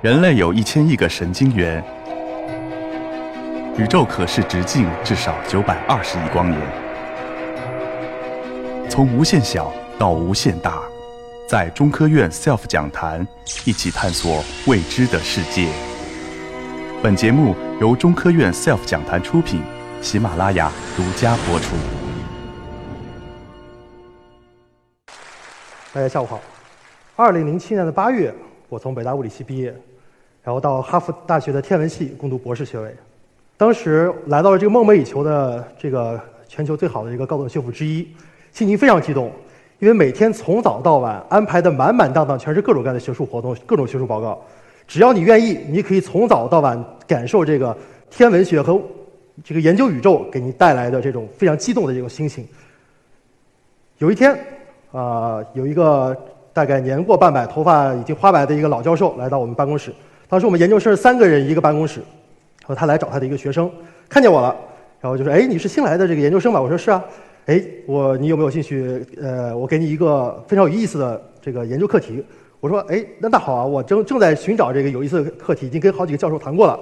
人类有一千亿个神经元，宇宙可视直径至少九百二十亿光年。从无限小到无限大，在中科院 SELF 讲坛一起探索未知的世界。本节目由中科院 SELF 讲坛出品，喜马拉雅独家播出。大家下午好。二零零七年的八月，我从北大物理系毕业，然后到哈佛大学的天文系攻读博士学位。当时来到了这个梦寐以求的这个全球最好的一个高等学府之一，心情非常激动，因为每天从早到晚安排的满满当当，全是各种各样的学术活动、各种学术报告。只要你愿意，你可以从早到晚感受这个天文学和这个研究宇宙给你带来的这种非常激动的这种心情。有一天，啊，有一个。大概年过半百、头发已经花白的一个老教授来到我们办公室。当时我们研究生三个人一个办公室，然后他来找他的一个学生，看见我了，然后就说：“哎，你是新来的这个研究生吧？”我说：“是啊。”哎，我你有没有兴趣？呃，我给你一个非常有意思的这个研究课题。我说：“哎，那那好啊，我正正在寻找这个有意思的课题，已经跟好几个教授谈过了。”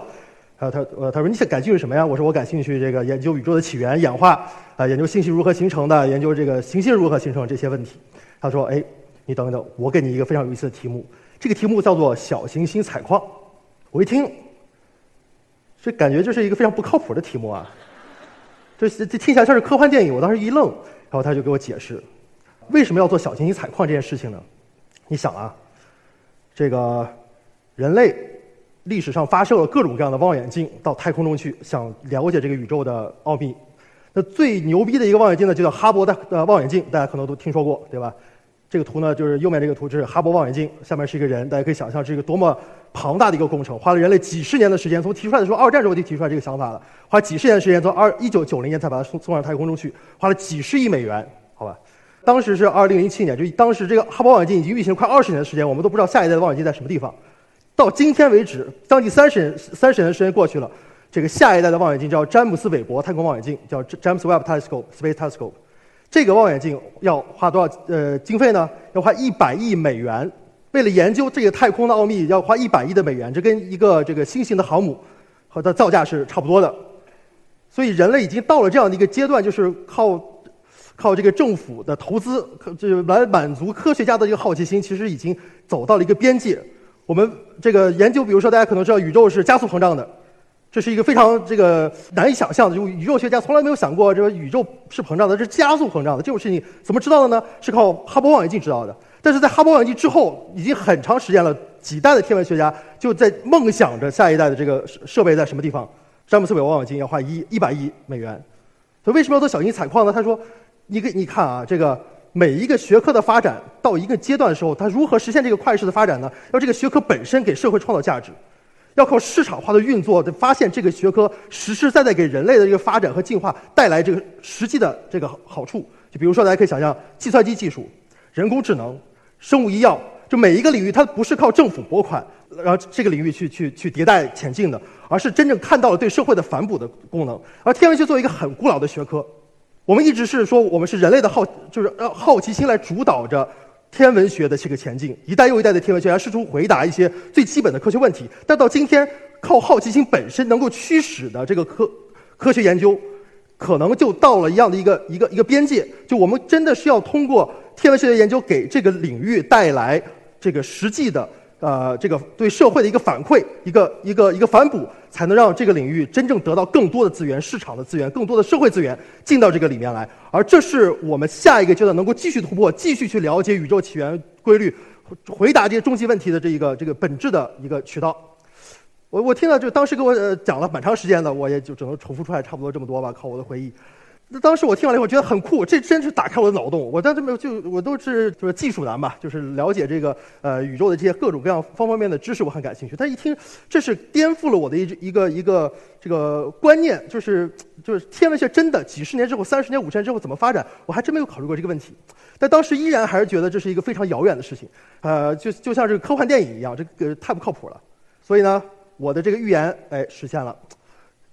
然后他呃他说：“你想感兴趣什么呀？”我说：“我感兴趣这个研究宇宙的起源、演化，啊，研究信息如何形成的，研究这个行星如何形成这些问题。”他说：“哎。”你等等，我给你一个非常有意思的题目。这个题目叫做小行星采矿。我一听，这感觉就是一个非常不靠谱的题目啊！这这听起来像是科幻电影。我当时一愣，然后他就给我解释，为什么要做小行星采矿这件事情呢？你想啊，这个人类历史上发射了各种各样的望远镜到太空中去，想了解这个宇宙的奥秘。那最牛逼的一个望远镜呢，就叫哈勃的呃望远镜，大家可能都听说过，对吧？这个图呢，就是右面这个图，这是哈勃望远镜，下面是一个人，大家可以想象是一个多么庞大的一个工程，花了人类几十年的时间，从提出来的时候，二战时候就提出来这个想法了，花几十年的时间，从二一九九零年才把它送送上太空中去，花了几十亿美元，好吧？当时是二零零七年，就当时这个哈勃望远镜已经运行快二十年的时间，我们都不知道下一代的望远镜在什么地方。到今天为止，将近三十年三十年的时间过去了，这个下一代的望远镜叫詹姆斯韦伯太空望远镜，叫 James Webb Telescope Space Telescope。这个望远镜要花多少呃经费呢？要花一百亿美元。为了研究这个太空的奥秘，要花一百亿的美元，这跟一个这个新型的航母和它造价是差不多的。所以人类已经到了这样的一个阶段，就是靠靠这个政府的投资，这来满足科学家的这个好奇心，其实已经走到了一个边界。我们这个研究，比如说大家可能知道，宇宙是加速膨胀的。这是一个非常这个难以想象的，就宇宙学家从来没有想过，这个宇宙是膨胀的，是加速膨胀的。这种事情怎么知道的呢？是靠哈勃望远镜知道的。但是在哈勃望远镜之后，已经很长时间了，几代的天文学家就在梦想着下一代的这个设备在什么地方。詹姆斯韦望远镜要花一一百亿美元。他为什么要做小型采矿呢？他说：“你给你看啊，这个每一个学科的发展到一个阶段的时候，它如何实现这个快速的发展呢？要这个学科本身给社会创造价值。”要靠市场化的运作，发现这个学科实实在在给人类的这个发展和进化带来这个实际的这个好处。就比如说，大家可以想象，计算机技术、人工智能、生物医药，就每一个领域，它不是靠政府拨款，然后这个领域去去去迭代前进的，而是真正看到了对社会的反哺的功能。而天文学作为一个很古老的学科，我们一直是说，我们是人类的好，就是让好奇心来主导着。天文学的这个前进，一代又一代的天文学家试图回答一些最基本的科学问题，但到今天，靠好奇心本身能够驱使的这个科科学研究，可能就到了一样的一个一个一个边界。就我们真的是要通过天文学的研究，给这个领域带来这个实际的。呃，这个对社会的一个反馈，一个一个一个反哺，才能让这个领域真正得到更多的资源、市场的资源、更多的社会资源进到这个里面来。而这是我们下一个阶段能够继续突破、继续去了解宇宙起源规律、回答这些终极问题的这一个这个本质的一个渠道。我我听了就当时给我呃讲了蛮长时间的，我也就只能重复出来差不多这么多吧，靠我的回忆。那当时我听完了以后，觉得很酷，这真是打开我的脑洞。我当时没有就我都是就是技术男吧，就是了解这个呃宇宙的这些各种各样方方面面的知识，我很感兴趣。但一听，这是颠覆了我的一一个一个这个观念，就是就是天文学真的几十年之后、三十年、五十年之后怎么发展，我还真没有考虑过这个问题。但当时依然还是觉得这是一个非常遥远的事情，呃，就就像这个科幻电影一样，这个太不靠谱了。所以呢，我的这个预言哎实现了。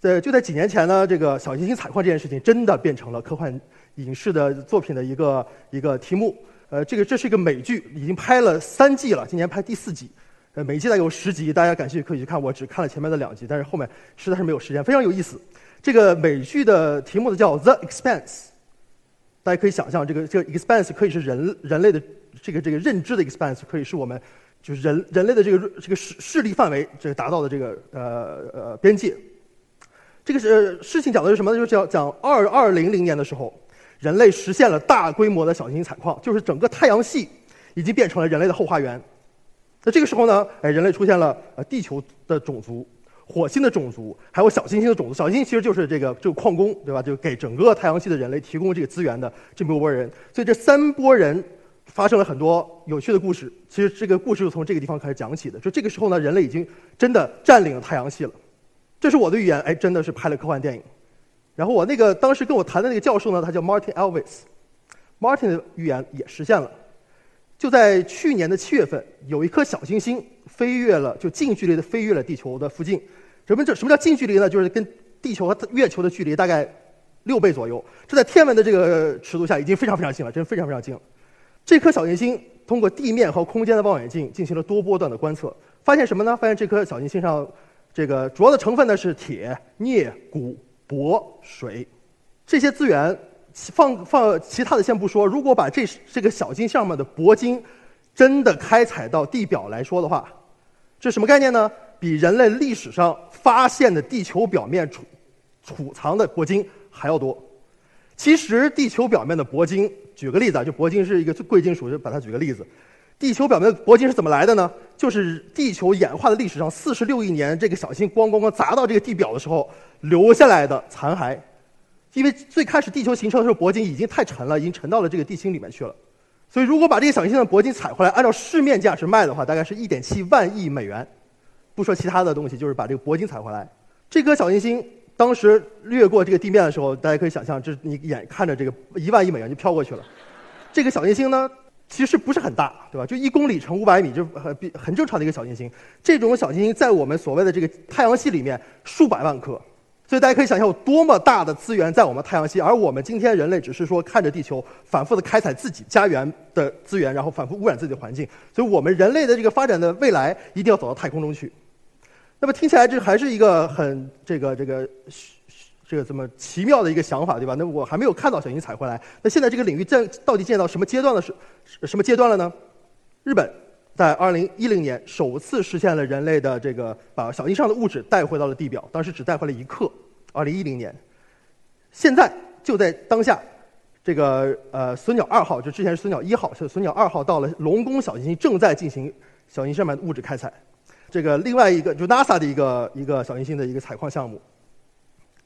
在就在几年前呢，这个小行星采矿这件事情真的变成了科幻影视的作品的一个一个题目。呃，这个这是一个美剧，已经拍了三季了，今年拍第四季。呃，每一季大概有十集，大家感兴趣可以去看。我只看了前面的两集，但是后面实在是没有时间，非常有意思。这个美剧的题目呢叫《The Expanse》，大家可以想象，这个这个 expanse 可以是人人类的这个这个认知的 expanse，可以是我们就是人人类的这个这个视视力范围这个达到的这个呃呃边界。这个是事情讲的是什么呢？就是讲讲二二零零年的时候，人类实现了大规模的小行星采矿，就是整个太阳系已经变成了人类的后花园。那这个时候呢，哎，人类出现了呃地球的种族。火星的种族，还有小行星的种族，小行星其实就是这个这个矿工，对吧？就给整个太阳系的人类提供这个资源的这么一波人。所以这三波人发生了很多有趣的故事。其实这个故事就从这个地方开始讲起的。就这个时候呢，人类已经真的占领了太阳系了。这是我的预言，哎，真的是拍了科幻电影。然后我那个当时跟我谈的那个教授呢，他叫 Martin Elvis，Martin 的预言也实现了。就在去年的七月份，有一颗小行星。飞越了，就近距离的飞越了地球的附近。什么这什么叫近距离呢？就是跟地球和月球的距离大概六倍左右。这在天文的这个尺度下已经非常非常近了，真非常非常近了。这颗小行星通过地面和空间的望远镜进行了多波段的观测，发现什么呢？发现这颗小行星上这个主要的成分呢是铁、镍、钴、铂、水这些资源。放放其他的先不说，如果把这这个小星上面的铂金真的开采到地表来说的话，这什么概念呢？比人类历史上发现的地球表面储储藏的铂金还要多。其实地球表面的铂金，举个例子啊，就铂金是一个贵金属，就把它举个例子。地球表面的铂金是怎么来的呢？就是地球演化的历史上四十六亿年，这个小星咣咣咣砸到这个地表的时候留下来的残骸。因为最开始地球形成的时候，铂金已经太沉了，已经沉到了这个地心里面去了。所以，如果把这个小行星的铂金采回来，按照市面价值卖的话，大概是一点七万亿美元。不说其他的东西，就是把这个铂金采回来。这颗小行星当时掠过这个地面的时候，大家可以想象，这你眼看着这个一万亿美元就飘过去了。这个小行星呢，其实不是很大，对吧？就一公里乘五百米，就很很正常的一个小行星。这种小行星在我们所谓的这个太阳系里面数百万颗。所以大家可以想象有多么大的资源在我们太阳系，而我们今天人类只是说看着地球反复的开采自己家园的资源，然后反复污染自己的环境。所以我们人类的这个发展的未来一定要走到太空中去。那么听起来这还是一个很这个这个这个这么奇妙的一个想法，对吧？那我还没有看到小行星采回来。那现在这个领域在到底建到什么阶段了？是什么阶段了呢？日本。在二零一零年，首次实现了人类的这个把小行星上的物质带回到了地表，当时只带回了一克。二零一零年，现在就在当下，这个呃隼鸟二号，就之前是隼鸟一号，是隼鸟二号到了龙宫小行星，正在进行小行星上面的物质开采。这个另外一个就 NASA 的一个一个小行星的一个采矿项目，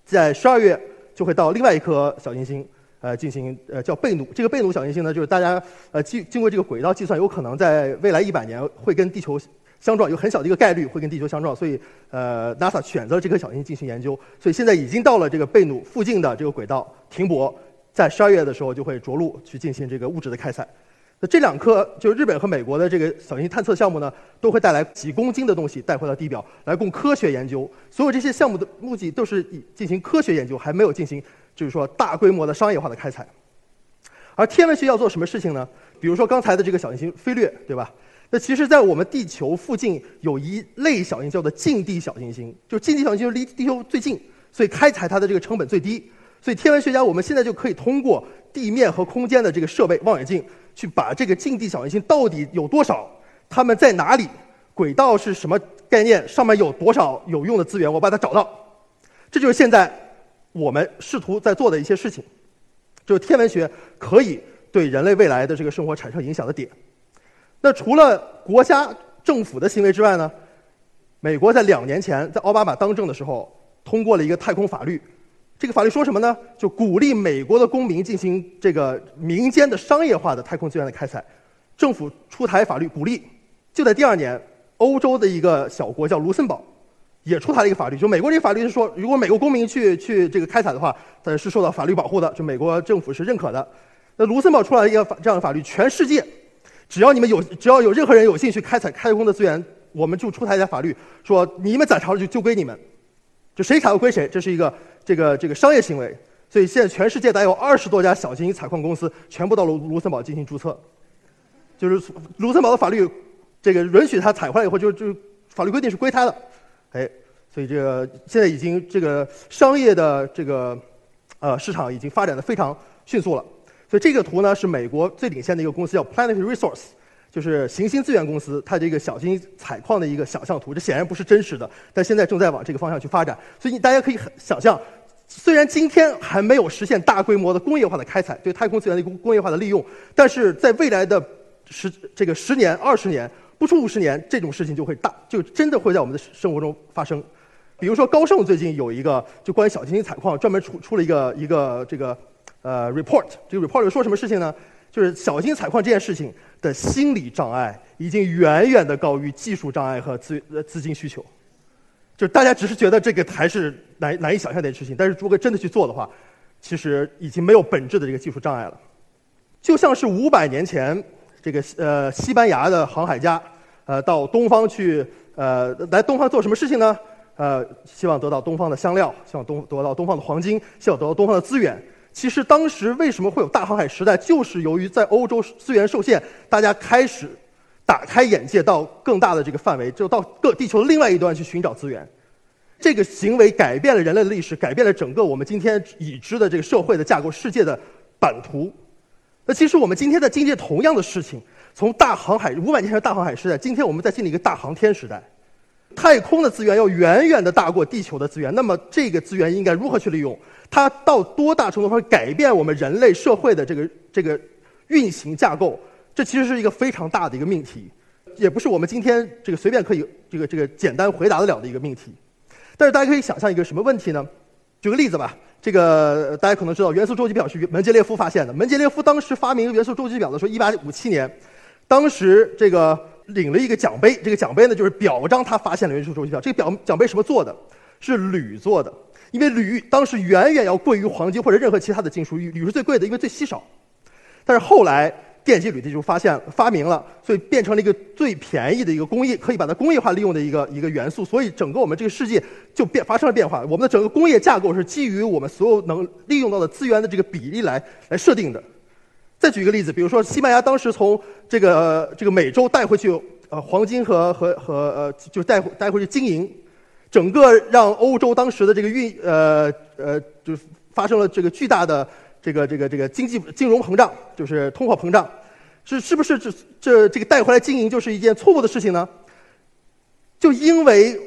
在十二月就会到另外一颗小行星。呃，进行呃叫贝努，这个贝努小行星呢，就是大家呃经经过这个轨道计算，有可能在未来一百年会跟地球相撞，有很小的一个概率会跟地球相撞，所以呃 NASA 选择了这颗小行星进行研究，所以现在已经到了这个贝努附近的这个轨道停泊，在十二月的时候就会着陆去进行这个物质的开采。那这两颗就是日本和美国的这个小行星探测项目呢，都会带来几公斤的东西带回到地表来供科学研究。所有这些项目的目的都是以进行科学研究，还没有进行。就是说，大规模的商业化的开采，而天文学要做什么事情呢？比如说刚才的这个小行星飞掠，对吧？那其实，在我们地球附近有一类小行星叫做近地小行星，就近地小行星离地球最近，所以开采它的这个成本最低。所以天文学家我们现在就可以通过地面和空间的这个设备望远镜，去把这个近地小行星到底有多少，它们在哪里，轨道是什么概念，上面有多少有用的资源，我把它找到。这就是现在。我们试图在做的一些事情，就是天文学可以对人类未来的这个生活产生影响的点。那除了国家政府的行为之外呢？美国在两年前，在奥巴马当政的时候，通过了一个太空法律。这个法律说什么呢？就鼓励美国的公民进行这个民间的商业化的太空资源的开采。政府出台法律鼓励。就在第二年，欧洲的一个小国叫卢森堡。也出台了一个法律，就美国这个法律是说，如果美国公民去去这个开采的话，它是受到法律保护的，就美国政府是认可的。那卢森堡出来一个法这样的法律，全世界只要你们有只要有任何人有兴趣开采开空的资源，我们就出台一条法律，说你们攒着就就归你们，就谁采归谁，这是一个这个这个商业行为。所以现在全世界大概有二十多家小型采矿公司全部到卢卢森堡进行注册，就是卢森堡的法律这个允许它采回来以后，就就法律规定是归它的，哎，所以这个现在已经这个商业的这个呃市场已经发展的非常迅速了。所以这个图呢是美国最领先的一个公司叫 Planet Resource，就是行星资源公司，它这个小型采矿的一个想象图。这显然不是真实的，但现在正在往这个方向去发展。所以你大家可以很想象。虽然今天还没有实现大规模的工业化的开采，对太空资源的工工业化的利用，但是在未来的十这个十年、二十年，不出五十年，这种事情就会大，就真的会在我们的生活中发生。比如说高盛最近有一个就关于小行星采矿专门出出了一个一个这个呃 report，这个 report 里说什么事情呢？就是小行星采矿这件事情的心理障碍已经远远的高于技术障碍和资呃资金需求。就大家只是觉得这个还是难难以想象的事情，但是如果真的去做的话，其实已经没有本质的这个技术障碍了。就像是五百年前，这个呃西班牙的航海家，呃到东方去，呃来东方做什么事情呢？呃希望得到东方的香料，希望东得到东方的黄金，希望得到东方的资源。其实当时为什么会有大航海时代，就是由于在欧洲资源受限，大家开始。打开眼界到更大的这个范围，就到各地球的另外一端去寻找资源。这个行为改变了人类的历史，改变了整个我们今天已知的这个社会的架构、世界的版图。那其实我们今天在经历同样的事情，从大航海五百年前的大航海时代，今天我们在经历一个大航天时代。太空的资源要远远的大过地球的资源，那么这个资源应该如何去利用？它到多大程度上改变我们人类社会的这个这个运行架构？这其实是一个非常大的一个命题，也不是我们今天这个随便可以这个这个简单回答得了的一个命题。但是大家可以想象一个什么问题呢？举个例子吧，这个大家可能知道元素周期表是门捷列夫发现的。门捷列夫当时发明元素周期表的时候，一八五七年，当时这个领了一个奖杯，这个奖杯呢就是表彰他发现了元素周期表。这个表奖杯什么做的？是铝做的，因为铝当时远远要贵于黄金或者任何其他的金属，铝铝是最贵的，因为最稀少。但是后来。电解铝的就发现发明了，所以变成了一个最便宜的一个工业，可以把它工业化利用的一个一个元素。所以整个我们这个世界就变发生了变化。我们的整个工业架构是基于我们所有能利用到的资源的这个比例来来设定的。再举一个例子，比如说西班牙当时从这个这个美洲带回去呃黄金和和和呃就带带回去金银，整个让欧洲当时的这个运呃呃就发生了这个巨大的。这个这个这个经济金融膨胀就是通货膨胀，是是不是这这这个带回来经营就是一件错误的事情呢？就因为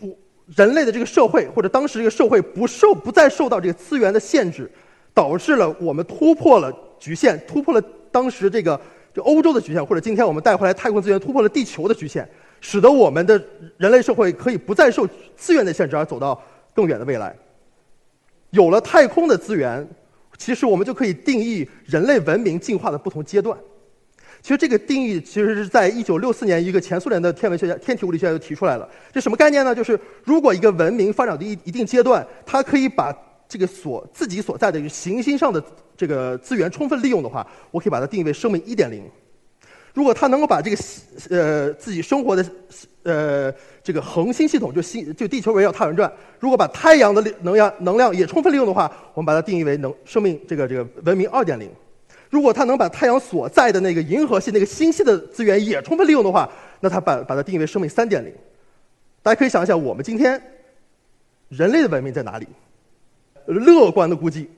我人类的这个社会或者当时这个社会不受不再受到这个资源的限制，导致了我们突破了局限，突破了当时这个就欧洲的局限，或者今天我们带回来太空资源突破了地球的局限，使得我们的人类社会可以不再受资源的限制而走到更远的未来。有了太空的资源。其实我们就可以定义人类文明进化的不同阶段。其实这个定义其实是在一九六四年，一个前苏联的天文学家、天体物理学家就提出来了。这什么概念呢？就是如果一个文明发展到一一定阶段，它可以把这个所自己所在的行星上的这个资源充分利用的话，我可以把它定义为生命一点零。如果它能够把这个呃自己生活的呃这个恒星系统，就星就地球围绕太阳转，如果把太阳的能量能量也充分利用的话，我们把它定义为能生命这个这个文明二点零。如果它能把太阳所在的那个银河系那个星系的资源也充分利用的话，那它把把它定义为生命三点零。大家可以想一想，我们今天人类的文明在哪里？乐观的估计，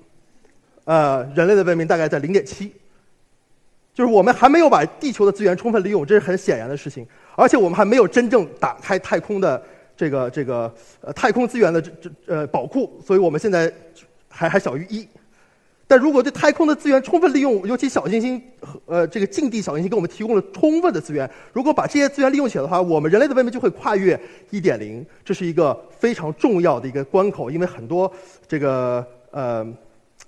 呃，人类的文明大概在零点七。就是我们还没有把地球的资源充分利用，这是很显然的事情。而且我们还没有真正打开太空的这个这个呃太空资源的这这呃宝库，所以我们现在还还小于一。但如果对太空的资源充分利用，尤其小行星和呃这个近地小行星给我们提供了充分的资源，如果把这些资源利用起来的话，我们人类的文明就会跨越一点零，这是一个非常重要的一个关口。因为很多这个呃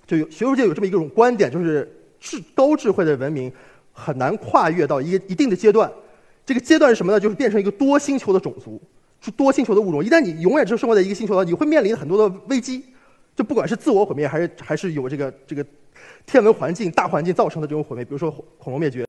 就有学术界有这么一种观点，就是。智高智慧的文明很难跨越到一个一定的阶段，这个阶段是什么呢？就是变成一个多星球的种族，是多星球的物种。一旦你永远只生活在一个星球上，你会面临很多的危机，就不管是自我毁灭，还是还是有这个这个天文环境大环境造成的这种毁灭，比如说恐龙灭绝。